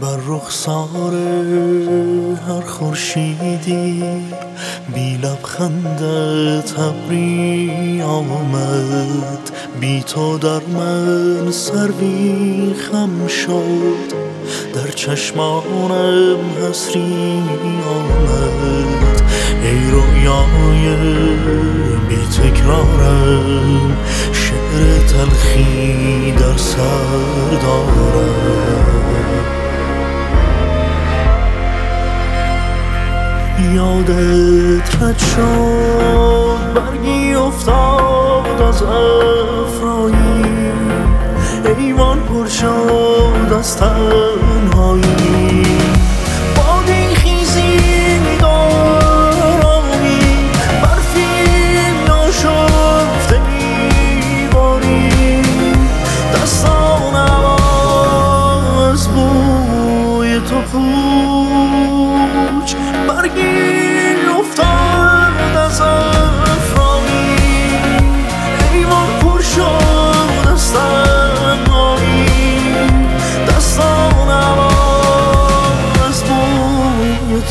بر رخسار هر خورشیدی بی لبخندت ابری آمد. بی تو در من سروی خم شد. در چشمانم حسری آمد. ای رویای بی تکرارم شعر تلخی در سر دارم. یادت رد شد برگی افتاد از افرایی. ایوان پر شد از تنهایی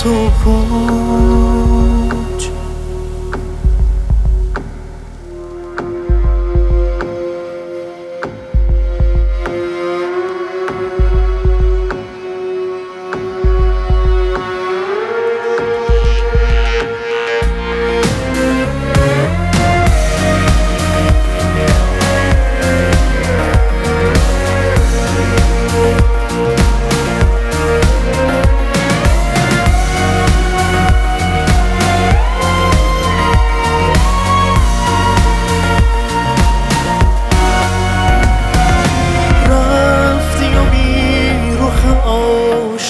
بوی تو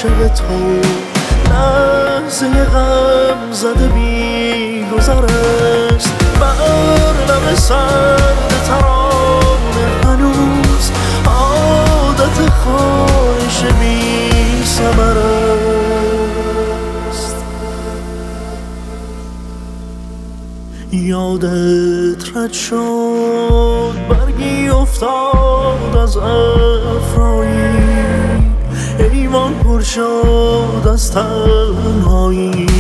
عاشق تو. لحظه غم زده بی گذر است بر لب سرد ترانه هنوز عادت خواهش بی است یادت رد شد برگی افتاد از افرایی. شد از تنهایی.